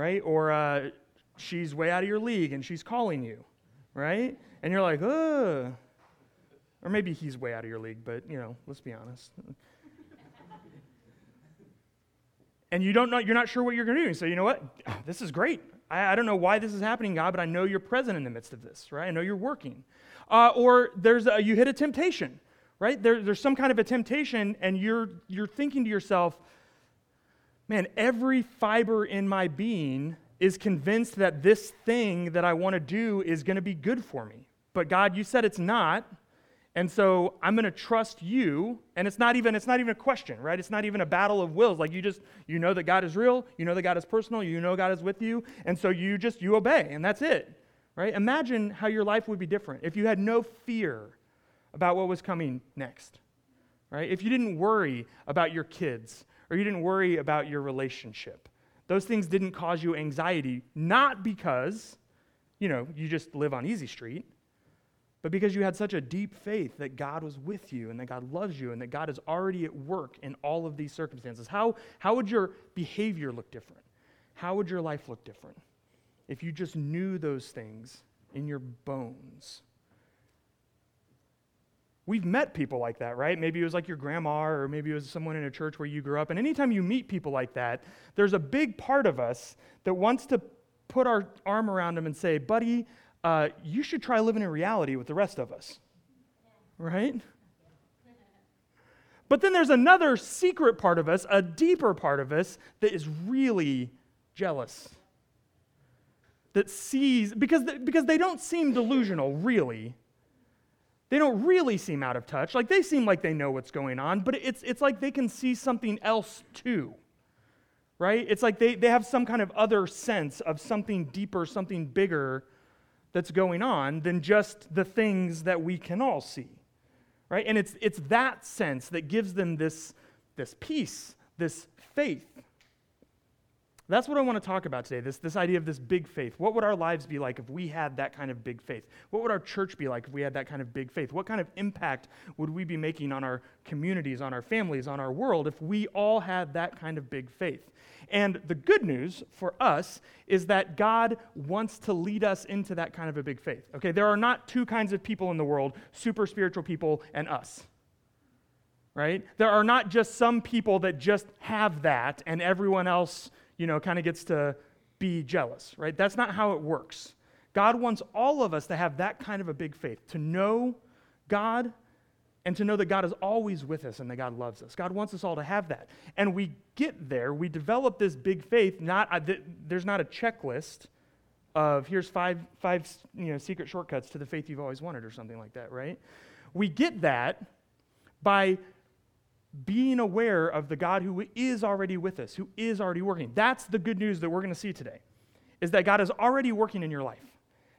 right? Or uh, she's way out of your league and she's calling you, right? And you're like, ugh. Or maybe he's way out of your league, but, you know, let's be honest. and you don't know, you're not sure what you're going to do. So, you know what? This is great. I, I, don't know why this is happening, God, but I know you're present in the midst of this, right? I know you're working. Uh, or there's a, you hit a temptation, right? There, there's some kind of a temptation, and you're, you're thinking to yourself, man, every fiber in my being is convinced that this thing that I want to do is going to be good for me. But God, you said it's not. And so I'm going to trust you, and it's not even it's not even a question, right? It's not even a battle of wills. Like you just you know that God is real, you know that God is personal, you know God is with you, and so you just you obey, and that's it. Right? Imagine how your life would be different if you had no fear about what was coming next. Right? If you didn't worry about your kids or you didn't worry about your relationship. Those things didn't cause you anxiety not because you know, you just live on easy street but because you had such a deep faith that God was with you and that God loves you and that God is already at work in all of these circumstances, how, how would your behavior look different? How would your life look different if you just knew those things in your bones? We've met people like that, right? Maybe it was like your grandma, or maybe it was someone in a church where you grew up. And anytime you meet people like that, there's a big part of us that wants to put our arm around them and say, buddy, uh, you should try living in reality with the rest of us. Right? But then there's another secret part of us, a deeper part of us, that is really jealous. That sees, because, because they don't seem delusional, really. They don't really seem out of touch. Like they seem like they know what's going on, but it's, it's like they can see something else too. Right? It's like they, they have some kind of other sense of something deeper, something bigger that's going on than just the things that we can all see. Right? And it's, it's that sense that gives them this, this peace, this faith. That's what I want to talk about today this, this idea of this big faith. What would our lives be like if we had that kind of big faith? What would our church be like if we had that kind of big faith? What kind of impact would we be making on our communities, on our families, on our world if we all had that kind of big faith? And the good news for us is that God wants to lead us into that kind of a big faith. Okay, there are not two kinds of people in the world super spiritual people and us. Right? There are not just some people that just have that and everyone else, you know, kind of gets to be jealous, right? That's not how it works. God wants all of us to have that kind of a big faith, to know God and to know that God is always with us and that God loves us. God wants us all to have that. And we get there, we develop this big faith, not, uh, th- there's not a checklist of here's five, five you know, secret shortcuts to the faith you've always wanted or something like that, right? We get that by being aware of the God who is already with us, who is already working. That's the good news that we're going to see today, is that God is already working in your life.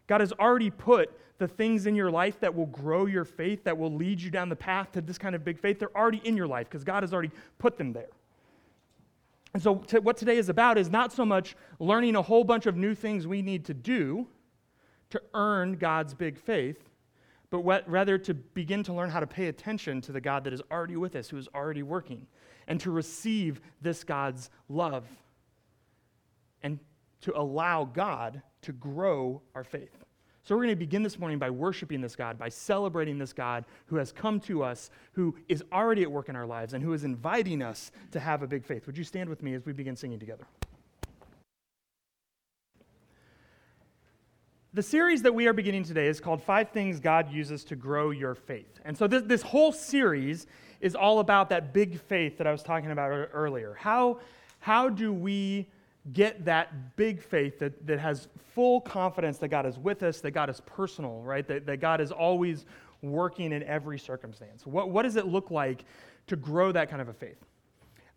God has already put the things in your life that will grow your faith, that will lead you down the path to this kind of big faith, they're already in your life because God has already put them there. And so, what today is about is not so much learning a whole bunch of new things we need to do to earn God's big faith, but what, rather to begin to learn how to pay attention to the God that is already with us, who is already working, and to receive this God's love, and to allow God to grow our faith. So we're going to begin this morning by worshiping this God, by celebrating this God who has come to us, who is already at work in our lives, and who is inviting us to have a big faith. Would you stand with me as we begin singing together? The series that we are beginning today is called Five Things God Uses to Grow Your Faith. And so this, this whole series is all about that big faith that I was talking about earlier. How, how do we get that big faith that, that has full confidence that God is with us, that God is personal, right? That, that God is always working in every circumstance. What, what does it look like to grow that kind of a faith?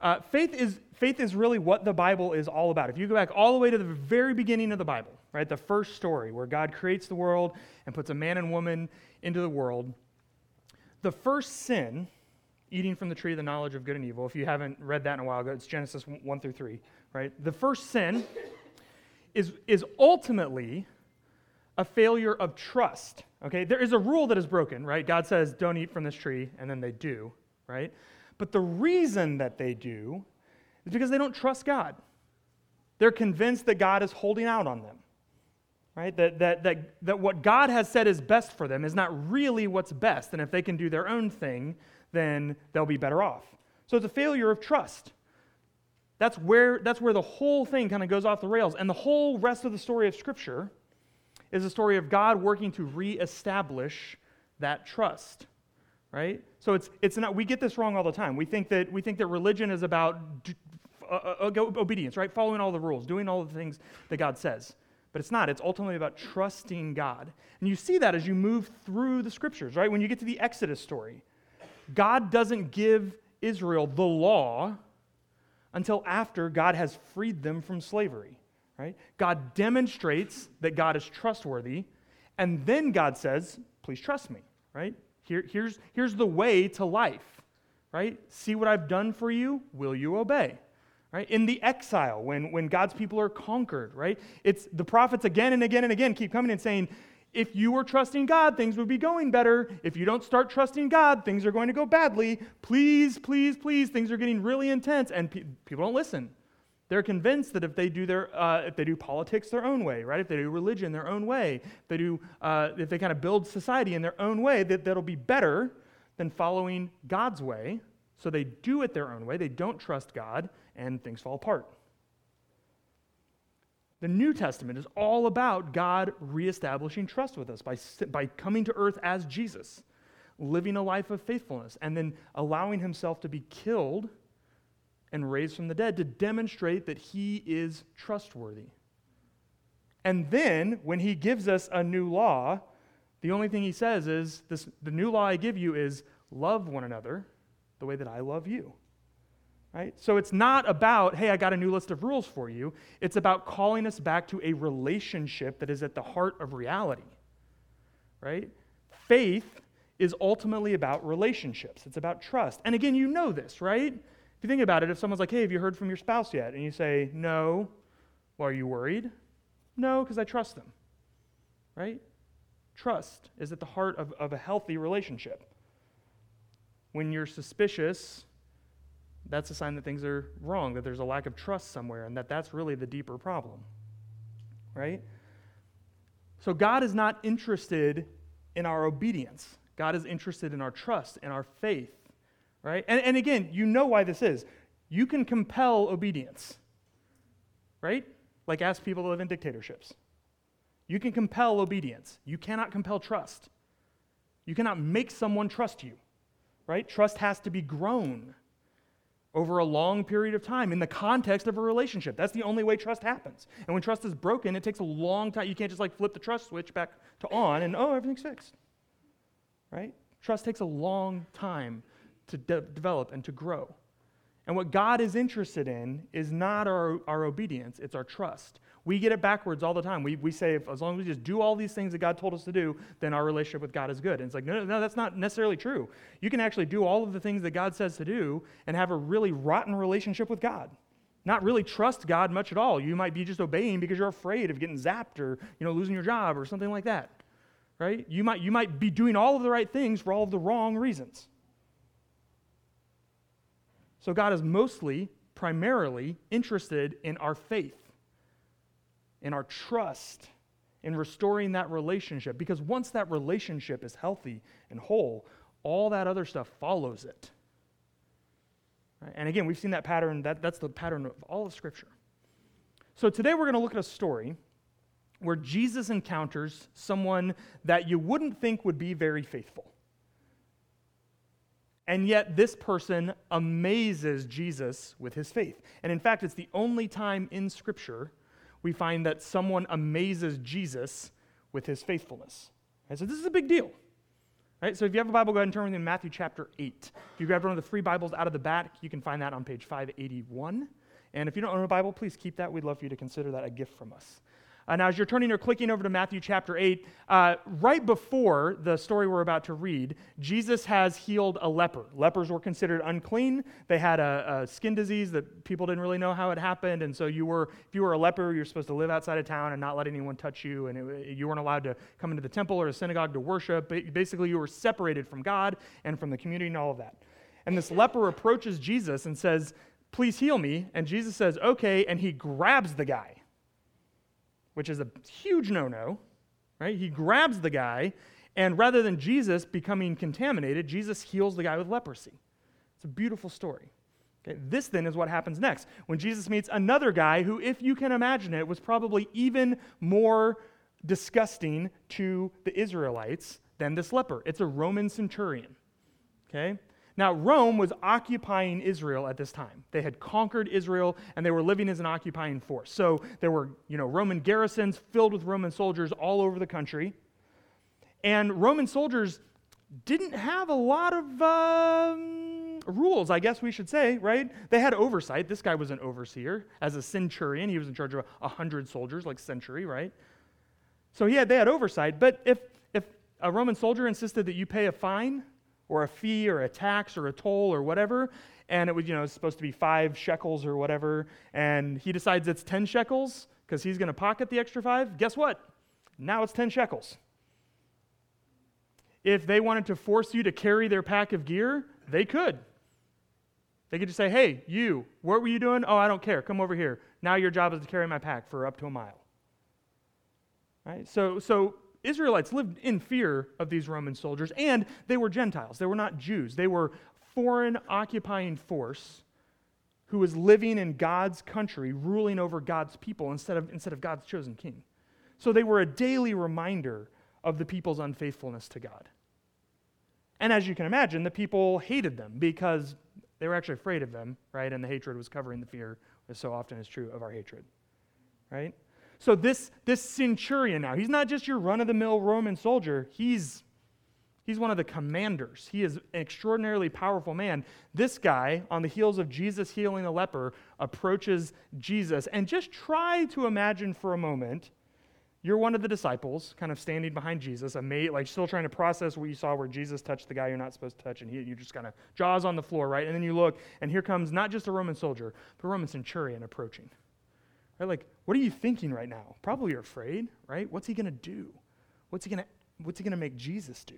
Uh, faith, is, faith is really what the Bible is all about. If you go back all the way to the very beginning of the Bible, right, the first story where God creates the world and puts a man and woman into the world, the first sin, eating from the tree of the knowledge of good and evil, if you haven't read that in a while ago, it's Genesis 1 through 3 right? The first sin is, is ultimately a failure of trust. Okay, there is a rule that is broken, right? God says, don't eat from this tree, and then they do, right? But the reason that they do is because they don't trust God. They're convinced that God is holding out on them. Right? That, that, that, that what God has said is best for them is not really what's best. And if they can do their own thing, then they'll be better off. So it's a failure of trust. That's where, that's where the whole thing kind of goes off the rails. And the whole rest of the story of Scripture is a story of God working to reestablish that trust. Right? So it's, it's not, we get this wrong all the time. We think that, we think that religion is about uh, uh, uh obedience, right? Following all the rules, doing all the things that God says. But it's not. It's ultimately about trusting God. And you see that as you move through the scriptures, right? When you get to the Exodus story, God doesn't give Israel the law until after God has freed them from slavery, right? God demonstrates that God is trustworthy, and then God says, please trust me, right? Here, here's, here's the way to life, right? See what I've done for you, will you obey? Right? In the exile, when, when God's people are conquered, right? It's the prophets again and again and again keep coming and saying, if you were trusting God, things would be going better. If you don't start trusting God, things are going to go badly. Please, please, please, things are getting really intense, and pe- people don't listen. They're convinced that if they do their, uh, if they do politics their own way, right? If they do religion their own way, if they do, uh, if they kind of build society in their own way, that that'll be better than following God's way. So they do it their own way. They don't trust God, and things fall apart. The New Testament is all about God reestablishing trust with us by, by coming to earth as Jesus, living a life of faithfulness, and then allowing himself to be killed and raised from the dead to demonstrate that he is trustworthy. And then, when he gives us a new law, the only thing he says is this, the new law I give you is love one another the way that I love you. Right? So it's not about, hey, I got a new list of rules for you. It's about calling us back to a relationship that is at the heart of reality. Right? Faith is ultimately about relationships. It's about trust. And again, you know this, right? If you think about it, if someone's like, hey, have you heard from your spouse yet? And you say, no. Well, are you worried? No, because I trust them. Right? Trust is at the heart of, of a healthy relationship. When you're suspicious, that's a sign that things are wrong, that there's a lack of trust somewhere, and that that's really the deeper problem. Right? So God is not interested in our obedience. God is interested in our trust and our faith. Right? And, and again, you know why this is. You can compel obedience. Right? Like ask people to live in dictatorships. You can compel obedience. You cannot compel trust. You cannot make someone trust you. Right? Trust has to be grown over a long period of time in the context of a relationship. That's the only way trust happens. And when trust is broken, it takes a long time. You can't just like flip the trust switch back to on and oh, everything's fixed. Right? Trust takes a long time to de- develop and to grow. And what God is interested in is not our, our obedience, it's our trust. We get it backwards all the time. We, we say, if, as long as we just do all these things that God told us to do, then our relationship with God is good. And it's like, no, no, no, that's not necessarily true. You can actually do all of the things that God says to do and have a really rotten relationship with God. Not really trust God much at all. You might be just obeying because you're afraid of getting zapped or you know, losing your job or something like that. Right? You might, you might be doing all of the right things for all of the wrong reasons. So God is mostly, primarily interested in our faith in our trust in restoring that relationship. Because once that relationship is healthy and whole, all that other stuff follows it. Right? And again, we've seen that pattern, that, that's the pattern of all of Scripture. So today we're going to look at a story where Jesus encounters someone that you wouldn't think would be very faithful. And yet, this person amazes Jesus with his faith. And in fact, it's the only time in Scripture we find that someone amazes Jesus with his faithfulness. Right, so this is a big deal. Right, so if you have a Bible, go ahead and turn with me to Matthew chapter 8. If you grab one of the free Bibles out of the back, you can find that on page 581. And if you don't own a Bible, please keep that. We'd love for you to consider that a gift from us. Now, as you're turning or clicking over to Matthew chapter 8, uh, right before the story we're about to read, Jesus has healed a leper. Lepers were considered unclean. They had a, a, skin disease that people didn't really know how it happened. And so, you were, if you were a leper, you're supposed to live outside of town and not let anyone touch you. And it, you weren't allowed to come into the temple or the synagogue to worship. Basically, you were separated from God and from the community and all of that. And this leper approaches Jesus and says, please heal me. And Jesus says, okay. And he grabs the guy, which is a huge no no, right? He grabs the guy. And rather than Jesus becoming contaminated, Jesus heals the guy with leprosy. It's a beautiful story. Okay, this then is what happens next. When Jesus meets another guy who, if you can imagine it, was probably even more disgusting to the Israelites than this leper. It's a Roman centurion. Okay? Now, Rome was occupying Israel at this time. They had conquered Israel and they were living as an occupying force. So there were, you know, Roman garrisons filled with Roman soldiers all over the country. And Roman soldiers didn't have a lot of um, rules, I guess we should say, right? They had oversight. This guy was an overseer. As a centurion, he was in charge of a hundred soldiers, like century, right? So he had, they had oversight. But if, if a Roman soldier insisted that you pay a fine or a fee or a tax or a toll or whatever, and it was, you know, supposed to be five shekels or whatever, and he decides it's 10 shekels because he's going to pocket the extra five, guess what? Now it's 10 shekels. If they wanted to force you to carry their pack of gear, they could. They could just say, hey, you, what were you doing? Oh, I don't care. Come over here. Now your job is to carry my pack for up to a mile. Right? So, so Israelites lived in fear of these Roman soldiers, and they were Gentiles. They were not Jews. They were foreign occupying force who was living in God's country, ruling over God's people instead of, instead of God's chosen king. So they were a daily reminder of the people's unfaithfulness to God. And as you can imagine, the people hated them because they were actually afraid of them, right? And the hatred was covering the fear, as so often is true of our hatred, right? So this, this centurion now, he's not just your run-of-the-mill Roman soldier. He's, he's one of the commanders. He is an extraordinarily powerful man. This guy, on the heels of Jesus healing a leper, approaches Jesus. And just try to imagine for a moment you're one of the disciples, kind of standing behind Jesus, amazed, like still trying to process what you saw where Jesus touched the guy you're not supposed to touch, and he, you just kind of jaws on the floor, right? And then you look, and here comes not just a Roman soldier, but a Roman centurion approaching. Right? Like, what are you thinking right now? Probably you're afraid, right? What's he going to do? What's he going to what's he going to make Jesus do?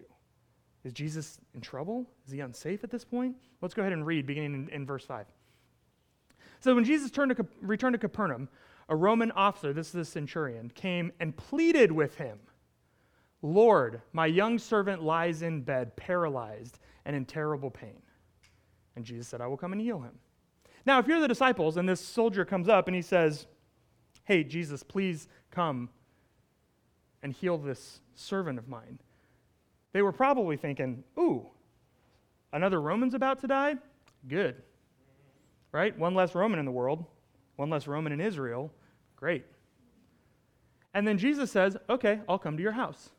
Is Jesus in trouble? Is he unsafe at this point? Let's go ahead and read beginning in, in verse 5. So when Jesus turned to, returned to Capernaum, a Roman officer, this is the centurion, came and pleaded with him Lord, my young servant lies in bed, paralyzed and in terrible pain. And Jesus said, I will come and heal him. Now, if you're the disciples and this soldier comes up and he says, Hey, Jesus, please come and heal this servant of mine, they were probably thinking, Ooh, another Roman's about to die? Good. Right? One less Roman in the world one less Roman in Israel. Great. And then Jesus says, Okay, I'll come to your house.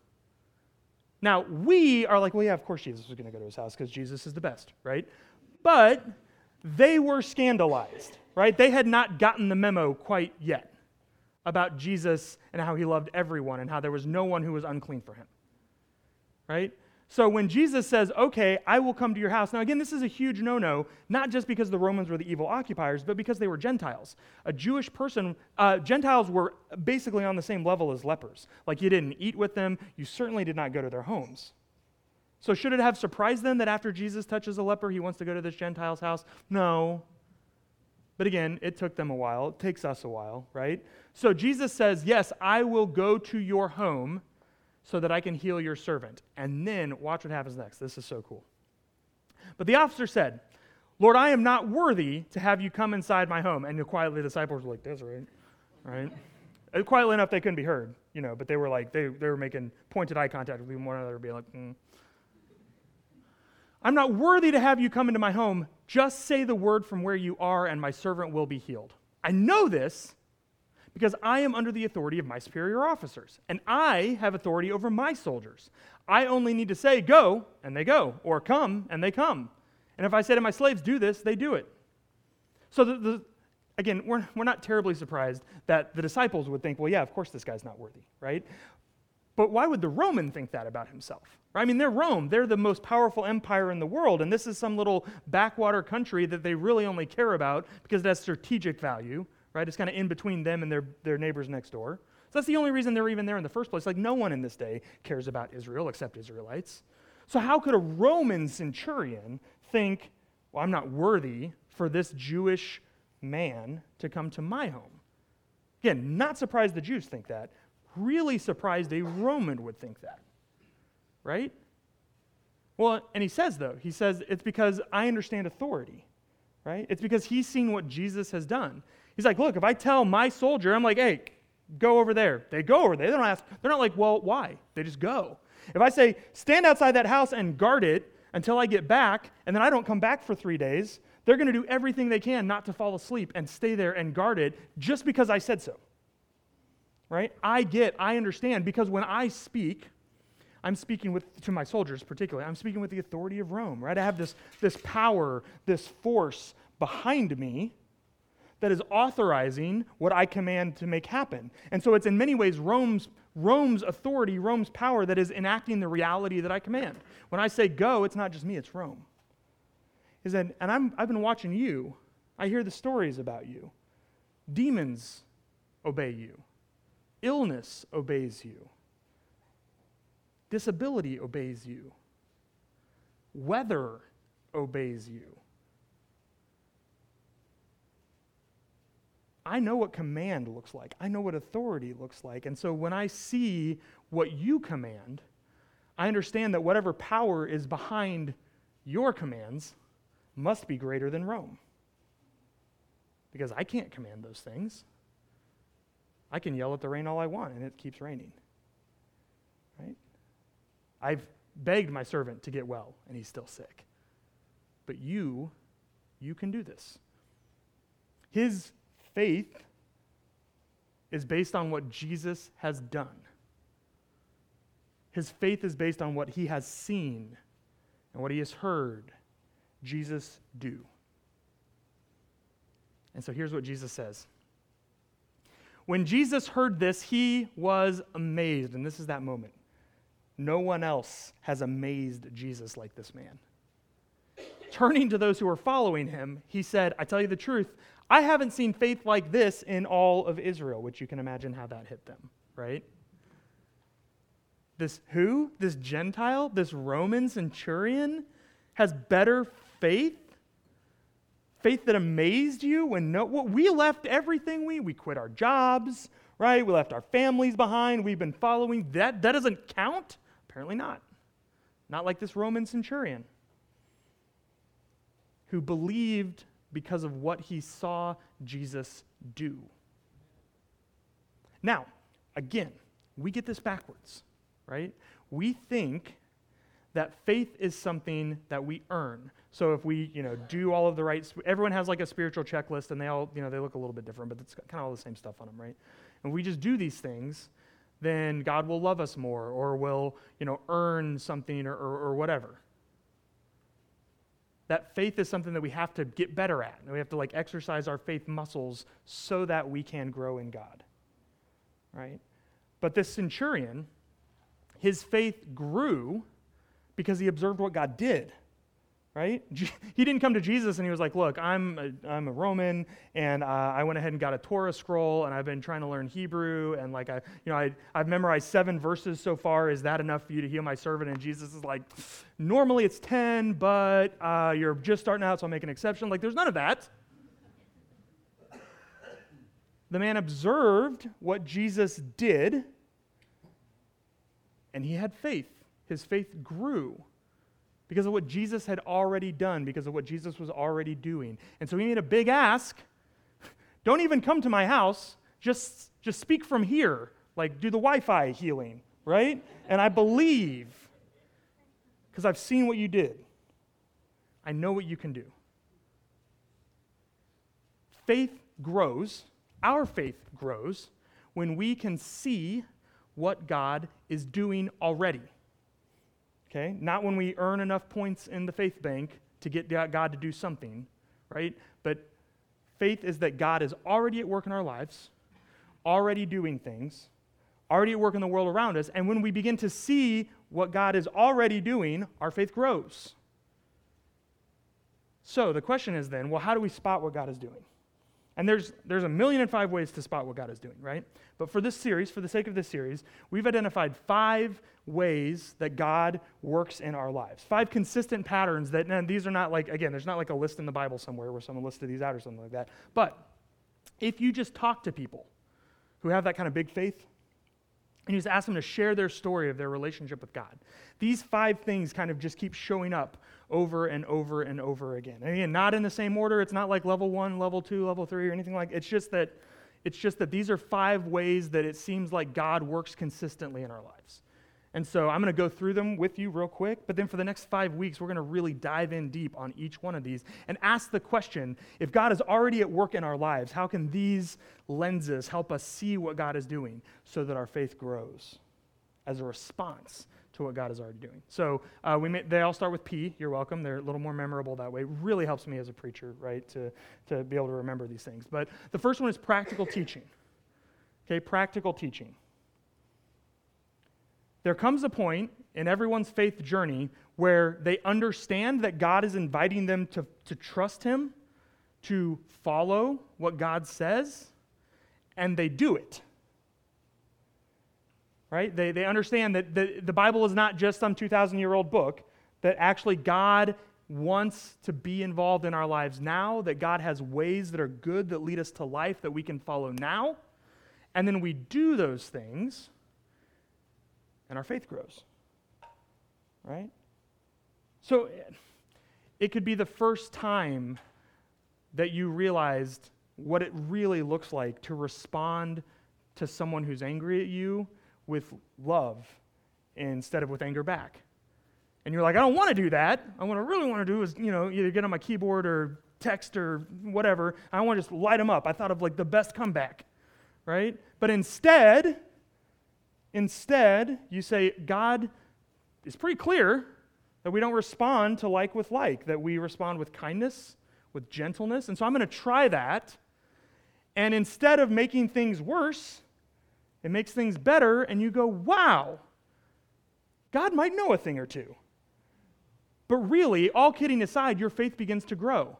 Now, we are like, well, yeah, of course Jesus is going to go to his house because Jesus is the best, right? But they were scandalized, right? They had not gotten the memo quite yet about Jesus and how he loved everyone and how there was no one who was unclean for him, right? So when Jesus says, okay, I will come to your house, now again, this is a huge no no, not just because the Romans were the evil occupiers, but because they were Gentiles. A Jewish person, uh, Gentiles were basically on the same level as lepers. Like you didn't eat with them, you certainly did not go to their homes. So should it have surprised them that after Jesus touches a leper, he wants to go to this Gentile's house? No. But again, it took them a while. It takes us a while, right? So Jesus says, Yes, I will go to your home so that I can heal your servant. And then watch what happens next. This is so cool. But the officer said, Lord, I am not worthy to have you come inside my home. And quietly the disciples were like, That's right. Right? Quietly enough, they couldn't be heard, you know, but they were like, they, they were making pointed eye contact with one another, being like, mm. I'm not worthy to have you come into my home. Just say the word from where you are, and my servant will be healed. I know this because I am under the authority of my superior officers, and I have authority over my soldiers. I only need to say, go, and they go, or come, and they come. And if I say to my slaves, do this, they do it. So, the, the, again, we're, we're not terribly surprised that the disciples would think, well, yeah, of course this guy's not worthy, right? But why would the Roman think that about himself? I mean, they're Rome. They're the most powerful empire in the world, and this is some little backwater country that they really only care about because it has strategic value right? It's kind of in between them and their, their neighbors next door. So that's the only reason they're even there in the first place. Like, no one in this day cares about Israel except Israelites. So, how could a Roman centurion think, well, I'm not worthy for this Jewish man to come to my home. Again, not surprised the Jews think that. Really surprised a Roman would think that. Right? Well, and he says, though, he says, it's because I understand authority. Right? It's because he's seen what Jesus has done. He's like, look, if I tell my soldier, I'm like, hey, go over there. They go over there. They don't ask, they're not like, well, why? They just go. If I say, stand outside that house and guard it until I get back, and then I don't come back for three days, they're going to do everything they can not to fall asleep and stay there and guard it just because I said so. Right? I get, I understand, because when I speak, I'm speaking with, to my soldiers particularly, I'm speaking with the authority of Rome, right? I have this, this power, this force behind me that is authorizing what I command to make happen. And so it's in many ways Rome's, Rome's authority, Rome's power that is enacting the reality that I command. When I say go, it's not just me, it's Rome. Is that, and I'm, I've been watching you. I hear the stories about you. Demons obey you. Illness obeys you. Disability obeys you. Weather obeys you. I know what command looks like. I know what authority looks like. And so when I see what you command, I understand that whatever power is behind your commands must be greater than Rome. Because I can't command those things. I can yell at the rain all I want and it keeps raining. Right? I've begged my servant to get well and he's still sick. But you, you can do this. His faith is based on what Jesus has done. His faith is based on what he has seen and what he has heard Jesus do. And so here's what Jesus says. When Jesus heard this, he was amazed. And this is that moment. No one else has amazed Jesus like this man. Turning to those who were following him, he said, I tell you the truth, I haven't seen faith like this in all of Israel, which you can imagine how that hit them, right? This who? This Gentile, this Roman centurion has better faith? Faith that amazed you when no we left everything we we quit our jobs, right? We left our families behind. We've been following that that doesn't count? Apparently not. Not like this Roman centurion who believed because of what he saw Jesus do. Now, again, we get this backwards, right? We think that faith is something that we earn. So if we, you know, do all of the right, everyone has like a spiritual checklist, and they all, you know, they look a little bit different, but it's kind of all the same stuff on them, right? And we just do these things, then God will love us more, or will, you know, earn something, or, or, or whatever that faith is something that we have to get better at. And we have to like exercise our faith muscles so that we can grow in God. Right? But this centurion, his faith grew because he observed what God did right? He didn't come to Jesus and he was like, Look, I'm a, I'm a Roman and uh, I went ahead and got a Torah scroll and I've been trying to learn Hebrew and like, I, you know, I, I've memorized seven verses so far. Is that enough for you to heal my servant? And Jesus is like, Normally it's 10, but uh, you're just starting out, so I'll make an exception. Like, there's none of that. The man observed what Jesus did and he had faith. His faith grew because of what Jesus had already done, because of what Jesus was already doing. And so he made a big ask don't even come to my house, just, just speak from here, like do the Wi Fi healing, right? And I believe because I've seen what you did. I know what you can do. Faith grows, our faith grows, when we can see what God is doing already. Okay? Not when we earn enough points in the faith bank to get God to do something, right? But faith is that God is already at work in our lives, already doing things, already at work in the world around us. And when we begin to see what God is already doing, our faith grows. So the question is then well, how do we spot what God is doing? And there's, there's a million and five ways to spot what God is doing, right? But for this series, for the sake of this series, we've identified five ways that God works in our lives. Five consistent patterns that, and these are not like, again, there's not like a list in the Bible somewhere where someone listed these out or something like that. But if you just talk to people who have that kind of big faith, and you just ask them to share their story of their relationship with God. These five things kind of just keep showing up over and over and over again. And again, not in the same order. It's not like level one, level two, level three, or anything like. It's just that it's just that these are five ways that it seems like God works consistently in our lives. And so I'm going to go through them with you real quick, but then for the next five weeks, we're going to really dive in deep on each one of these and ask the question if God is already at work in our lives, how can these lenses help us see what God is doing so that our faith grows as a response to what God is already doing? So uh, we may, they all start with P. You're welcome. They're a little more memorable that way. It really helps me as a preacher, right, to, to be able to remember these things. But the first one is practical teaching. Okay, practical teaching. There comes a point in everyone's faith journey where they understand that God is inviting them to, to trust Him, to follow what God says, and they do it. Right? They, they understand that the, the Bible is not just some 2,000 year old book, that actually God wants to be involved in our lives now, that God has ways that are good that lead us to life that we can follow now. And then we do those things and our faith grows. Right? So it could be the first time that you realized what it really looks like to respond to someone who's angry at you with love instead of with anger back. And you're like, I don't want to do that. I what I really want to do is, you know, either get on my keyboard or text or whatever. I want to just light them up. I thought of like the best comeback, right? But instead, Instead, you say, God is pretty clear that we don't respond to like with like, that we respond with kindness, with gentleness. And so I'm going to try that. And instead of making things worse, it makes things better. And you go, wow, God might know a thing or two. But really, all kidding aside, your faith begins to grow.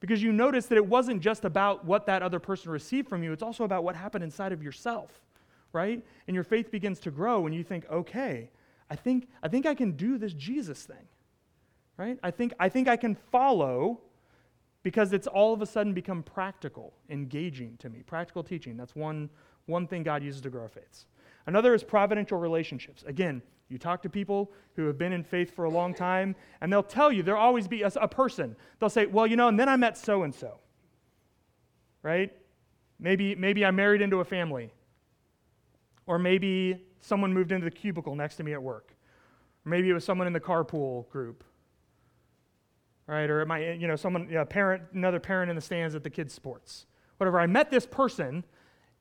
Because you notice that it wasn't just about what that other person received from you, it's also about what happened inside of yourself right? And your faith begins to grow and you think, okay, I think, I think I can do this Jesus thing, right? I think, I think I can follow because it's all of a sudden become practical, engaging to me. Practical teaching, that's one, one thing God uses to grow our faiths. Another is providential relationships. Again, you talk to people who have been in faith for a long time, and they'll tell you, there'll always be a, a person. They'll say, well, you know, and then I met so and so, right? Maybe, maybe I married into a family. Or maybe someone moved into the cubicle next to me at work. Or maybe it was someone in the carpool group. Right? Or it might, you know, someone, you know, parent, another parent in the stands at the kids' sports. Whatever. I met this person,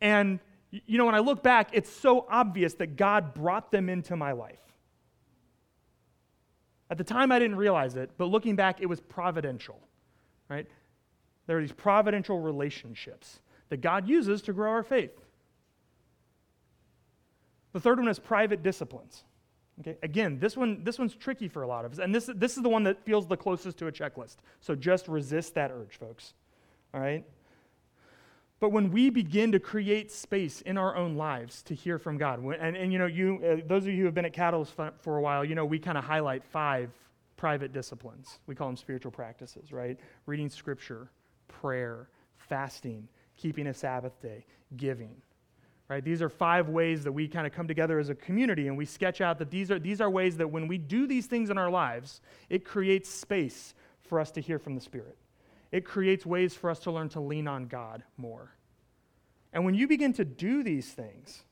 and you know, when I look back, it's so obvious that God brought them into my life. At the time, I didn't realize it, but looking back, it was providential, right? There are these providential relationships that God uses to grow our faith. The third one is private disciplines. Okay, again, this one this one's tricky for a lot of us, and this this is the one that feels the closest to a checklist. So just resist that urge, folks. All right. But when we begin to create space in our own lives to hear from God, and, and you know, you uh, those of you who have been at Catalyst for a while, you know, we kind of highlight five private disciplines. We call them spiritual practices, right? Reading Scripture, prayer, fasting, keeping a Sabbath day, giving. Right? These are five ways that we kind of come together as a community and we sketch out that these are, these are ways that when we do these things in our lives, it creates space for us to hear from the Spirit. It creates ways for us to learn to lean on God more. And when you begin to do these things,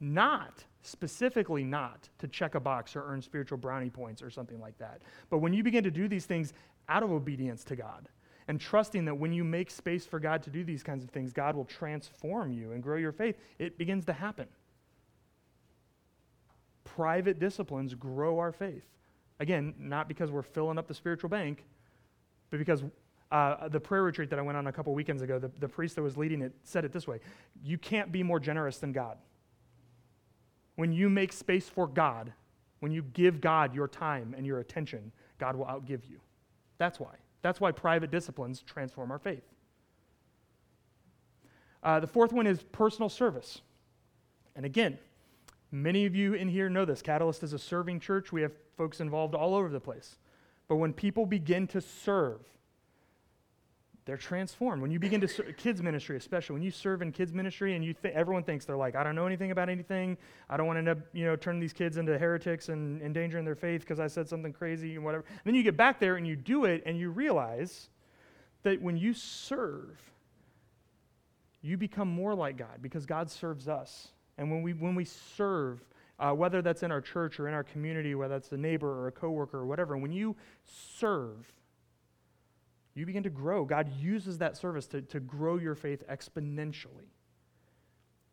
not specifically not to check a box or earn spiritual brownie points or something like that, but when you begin to do these things out of obedience to God, and trusting that when you make space for God to do these kinds of things, God will transform you and grow your faith, it begins to happen. Private disciplines grow our faith. Again, not because we're filling up the spiritual bank, but because uh, the prayer retreat that I went on a couple weekends ago, the, the priest that was leading it said it this way You can't be more generous than God. When you make space for God, when you give God your time and your attention, God will outgive you. That's why. That's why private disciplines transform our faith. Uh, the fourth one is personal service. And again, many of you in here know this. Catalyst is a serving church. We have folks involved all over the place. But when people begin to serve, they're transformed. When you begin to serve, kids ministry, especially when you serve in kids ministry, and you th- everyone thinks they're like, I don't know anything about anything. I don't want to end up, you know, turning these kids into heretics and endangering their faith because I said something crazy and whatever. And then you get back there and you do it, and you realize that when you serve, you become more like God because God serves us. And when we when we serve, uh, whether that's in our church or in our community, whether that's a neighbor or a coworker or whatever, when you serve you begin to grow. God uses that service to, to grow your faith exponentially.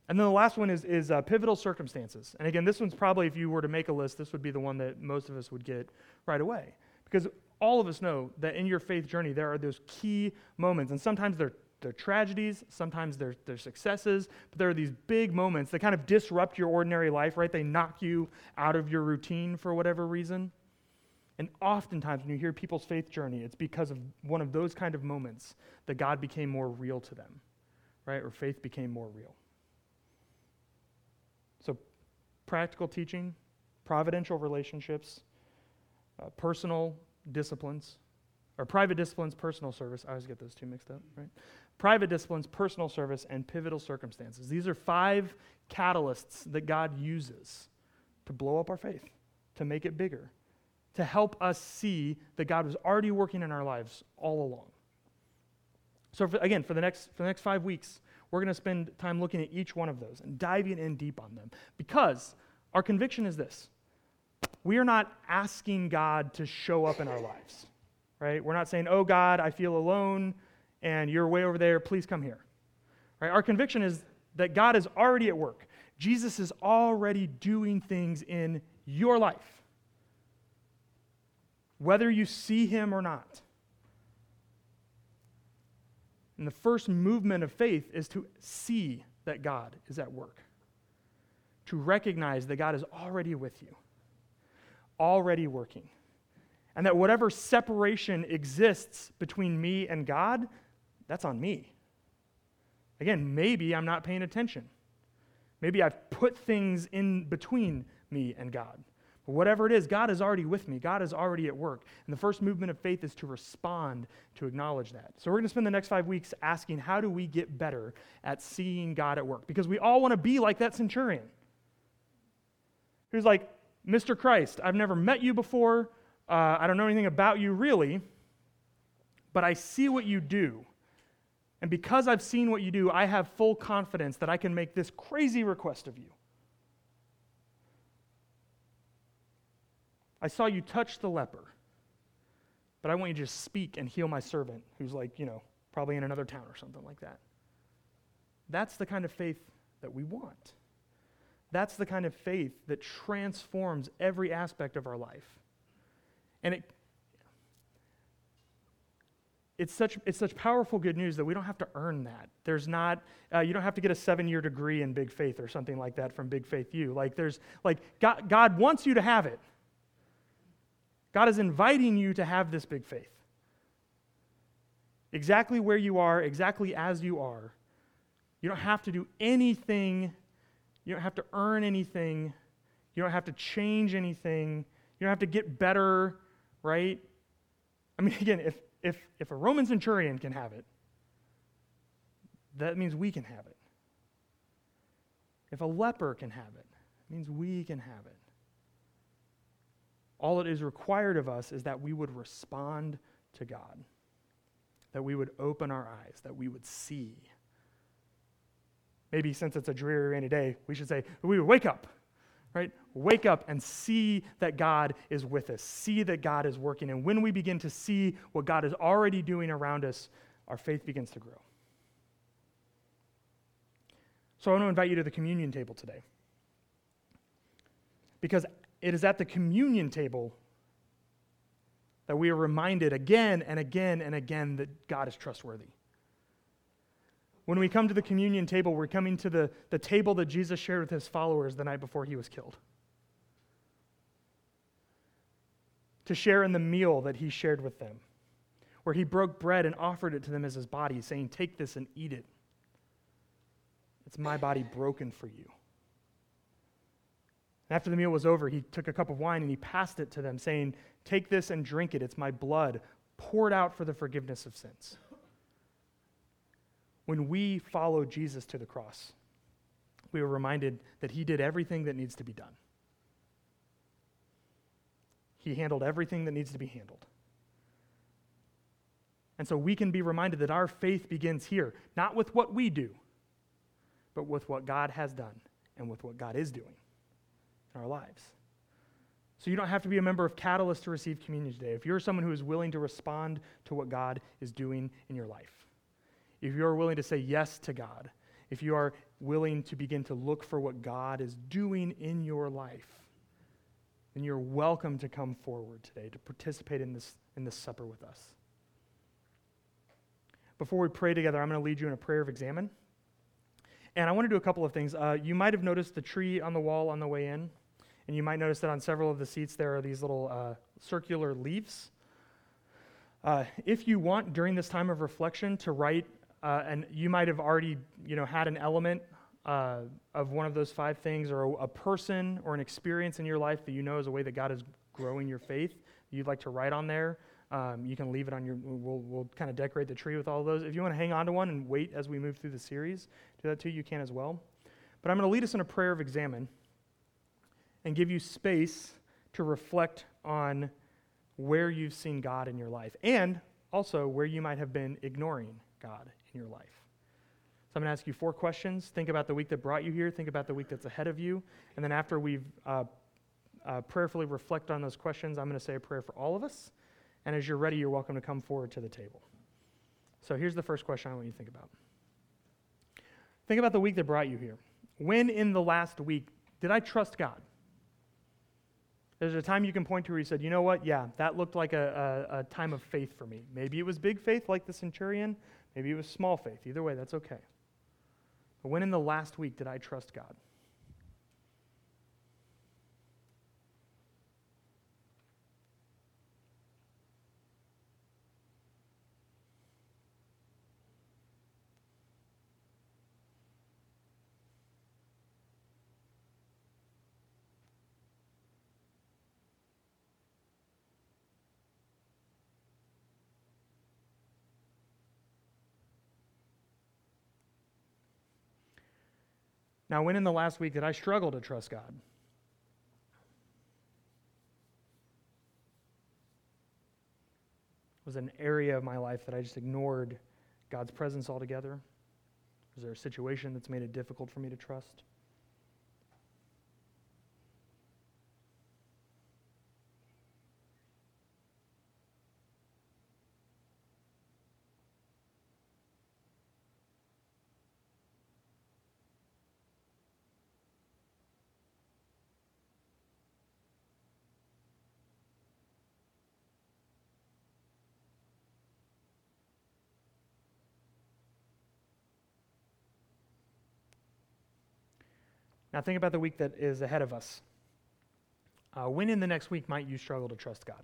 And then the last one is, is uh, pivotal circumstances. And again, this one's probably, if you were to make a list, this would be the one that most of us would get right away. Because all of us know that in your faith journey, there are those key moments. And sometimes they're, they're tragedies, sometimes they're, they're successes, but there are these big moments that kind of disrupt your ordinary life, right? They knock you out of your routine for whatever reason. And oftentimes, when you hear people's faith journey, it's because of one of those kind of moments that God became more real to them, right? Or faith became more real. So, practical teaching, providential relationships, uh, personal disciplines, or private disciplines, personal service. I always get those two mixed up, right? Private disciplines, personal service, and pivotal circumstances. These are five catalysts that God uses to blow up our faith, to make it bigger to help us see that God was already working in our lives all along. So, for, again, for the, next, for the next five weeks, we're going to spend time looking at each one of those and diving in deep on them because our conviction is this we are not asking God to show up in our lives, right? We're not saying, oh, God, I feel alone and you're way over there, please come here. Right? Our conviction is that God is already at work. Jesus is already doing things in your life whether you see him or not. And the first movement of faith is to see that God is at work, to recognize that God is already with you, already working, and that whatever separation exists between me and God, that's on me. Again, maybe I'm not paying attention. Maybe I've put things in between me and God. Whatever it is, God is already with me. God is already at work. And the first movement of faith is to respond, to acknowledge that. So we're going to spend the next five weeks asking how do we get better at seeing God at work? Because we all want to be like that centurion who's like, Mr. Christ, I've never met you before. Uh, I don't know anything about you really, but I see what you do. And because I've seen what you do, I have full confidence that I can make this crazy request of you. I saw you touch the leper, but I want you to just speak and heal my servant who's like, you know, probably in another town or something like that. That's the kind of faith that we want. That's the kind of faith that transforms every aspect of our life. And it, it's such, it's such powerful good news that we don't have to earn that. There's not, uh, you don't have to get a seven year degree in big faith or something like that from Big Faith U. Like, there's, like, God, God wants you to have it. God is inviting you to have this big faith. Exactly where you are, exactly as you are. You don't have to do anything. You don't have to earn anything. You don't have to change anything. You don't have to get better, right? I mean, again, if, if, if a Roman centurion can have it, that means we can have it. If a leper can have it, it means we can have it. All it is required of us is that we would respond to God, that we would open our eyes, that we would see. Maybe since it's a dreary rainy day, we should say, we would wake up, right? Wake up and see that God is with us, see that God is working. And when we begin to see what God is already doing around us, our faith begins to grow. So I want to invite you to the communion table today. Because it is at the communion table that we are reminded again and again and again that God is trustworthy. When we come to the communion table, we're coming to the, the table that Jesus shared with his followers the night before he was killed. To share in the meal that he shared with them, where he broke bread and offered it to them as his body, saying, Take this and eat it. It's my body broken for you. After the meal was over, he took a cup of wine and he passed it to them, saying, Take this and drink it. It's my blood poured out for the forgiveness of sins. When we follow Jesus to the cross, we are reminded that he did everything that needs to be done. He handled everything that needs to be handled. And so we can be reminded that our faith begins here, not with what we do, but with what God has done and with what God is doing in our lives. So you don't have to be a member of Catalyst to receive communion today. If you're someone who is willing to respond to what God is doing in your life, if you're willing to say yes to God, if you are willing to begin to look for what God is doing in your life, then you're welcome to come forward today to participate in this, in this supper with us. Before we pray together, I'm going to lead you in a prayer of examen. And I want to do a couple of things. Uh, you might have noticed the tree on the wall on the way in, and you might notice that on several of the seats there are these little uh, circular leaves. Uh, if you want during this time of reflection to write, uh, and you might have already you know, had an element uh, of one of those five things, or a, a person or an experience in your life that you know is a way that God is growing your faith, you'd like to write on there. Um, you can leave it on your, we'll, we'll kind of decorate the tree with all those. If you want to hang on to one and wait as we move through the series, do that too, you can as well. But I'm going to lead us in a prayer of examen and give you space to reflect on where you've seen God in your life and also where you might have been ignoring God in your life. So I'm going to ask you four questions. Think about the week that brought you here, think about the week that's ahead of you, and then after we've uh, uh, prayerfully reflect on those questions, I'm going to say a prayer for all of us. And as you're ready, you're welcome to come forward to the table. So here's the first question I want you to think about. Think about the week that brought you here. When in the last week did I trust God? There's a time you can point to where you said, you know what? Yeah, that looked like a, a, a, time of faith for me. Maybe it was big faith like the centurion. Maybe it was small faith. Either way, that's okay. But when in the last week did I trust God? Now, when in the last week did I struggle to trust God? It Was an area of my life that I just ignored God's presence altogether? Was there a situation that's made it difficult for me to trust? Now, think about the week that is ahead of us. Uh, when in the next week might you struggle to trust God?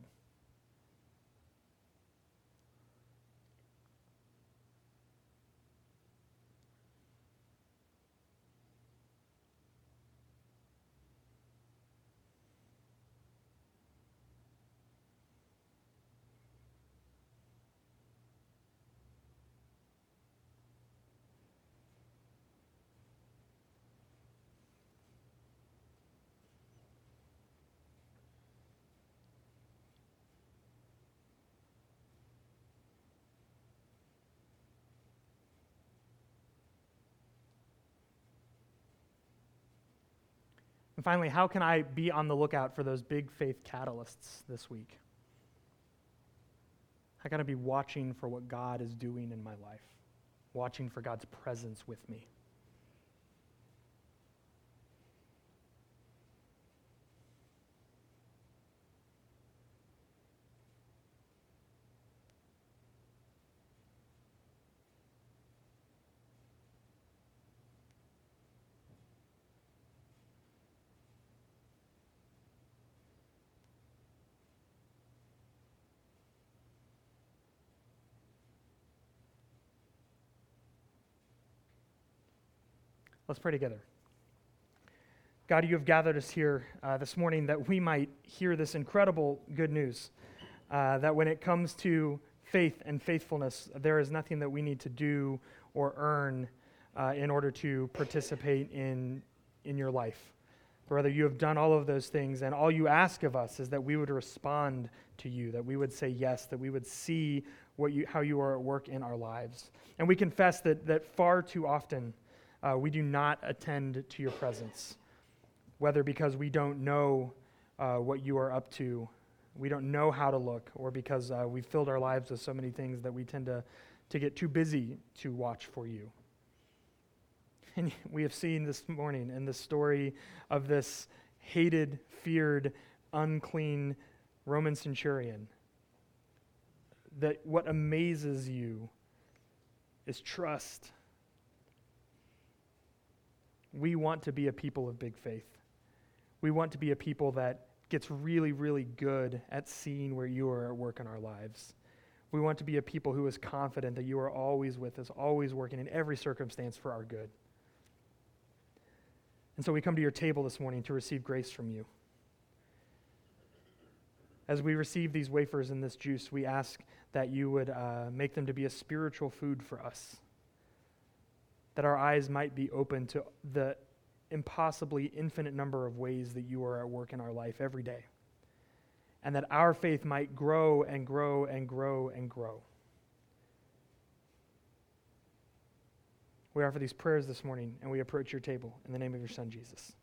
And finally, how can I be on the lookout for those big faith catalysts this week? I got to be watching for what God is doing in my life, watching for God's presence with me. Let's pray together. God, you have gathered us here uh, this morning that we might hear this incredible good news. Uh, that when it comes to faith and faithfulness, there is nothing that we need to do or earn uh, in order to participate in, in your life. But rather, you have done all of those things, and all you ask of us is that we would respond to you, that we would say yes, that we would see what you, how you are at work in our lives. And we confess that, that far too often uh, we do not attend to your presence, whether because we don't know uh, what you are up to, we don't know how to look, or because uh, we've filled our lives with so many things that we tend to, to get too busy to watch for you. And we have seen this morning in the story of this hated, feared, unclean Roman centurion that what amazes you is trust. We want to be a people of big faith. We want to be a people that gets really, really good at seeing where you are at work in our lives. We want to be a people who is confident that you are always with us, always working in every circumstance for our good. And so we come to your table this morning to receive grace from you. As we receive these wafers and this juice, we ask that you would uh, make them to be a spiritual food for us, that our eyes might be open to the impossibly infinite number of ways that you are at work in our life every day, and that our faith might grow and grow and grow and grow. We offer these prayers this morning, and we approach your table in the name of your Son, Jesus.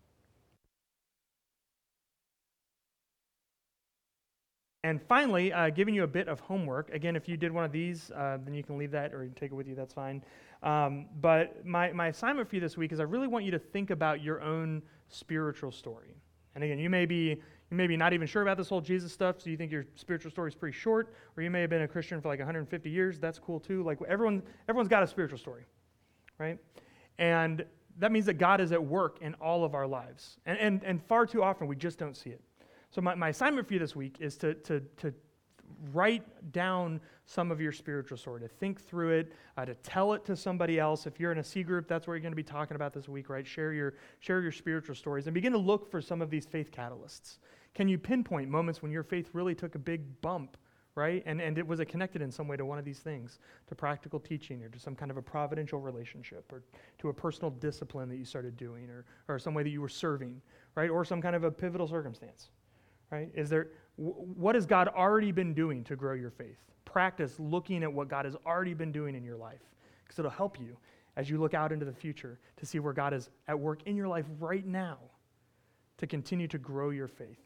And finally, uh, giving you a bit of homework. Again, if you did one of these, uh, then you can leave that or take it with you, that's fine. Um, but my, my assignment for you this week is I really want you to think about your own spiritual story. And again, you may be you may be not even sure about this whole Jesus stuff, so you think your spiritual story is pretty short, or you may have been a Christian for like 150 years. That's cool too. Like everyone, everyone's got a spiritual story, right? And that means that God is at work in all of our lives. And, and, and far too often we just don't see it. So, my, my assignment for you this week is to, to, to write down some of your spiritual story, to think through it, uh, to tell it to somebody else. If you're in a C group, that's where you're going to be talking about this week, right? Share your, share your spiritual stories and begin to look for some of these faith catalysts. Can you pinpoint moments when your faith really took a big bump, right? And, and it was connected in some way to one of these things, to practical teaching or to some kind of a providential relationship or to a personal discipline that you started doing or, or some way that you were serving, right? Or some kind of a pivotal circumstance right? Is there, what has God already been doing to grow your faith? Practice looking at what God has already been doing in your life because it'll help you as you look out into the future to see where God is at work in your life right now to continue to grow your faith.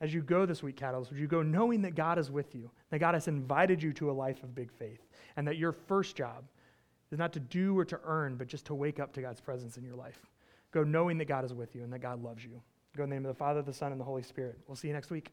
As you go this week, Catalyst, would you go knowing that God is with you, that God has invited you to a life of big faith, and that your first job is not to do or to earn, but just to wake up to God's presence in your life. Go knowing that God is with you and that God loves you. Go in the name of the Father, the Son, and the Holy Spirit. We'll see you next week.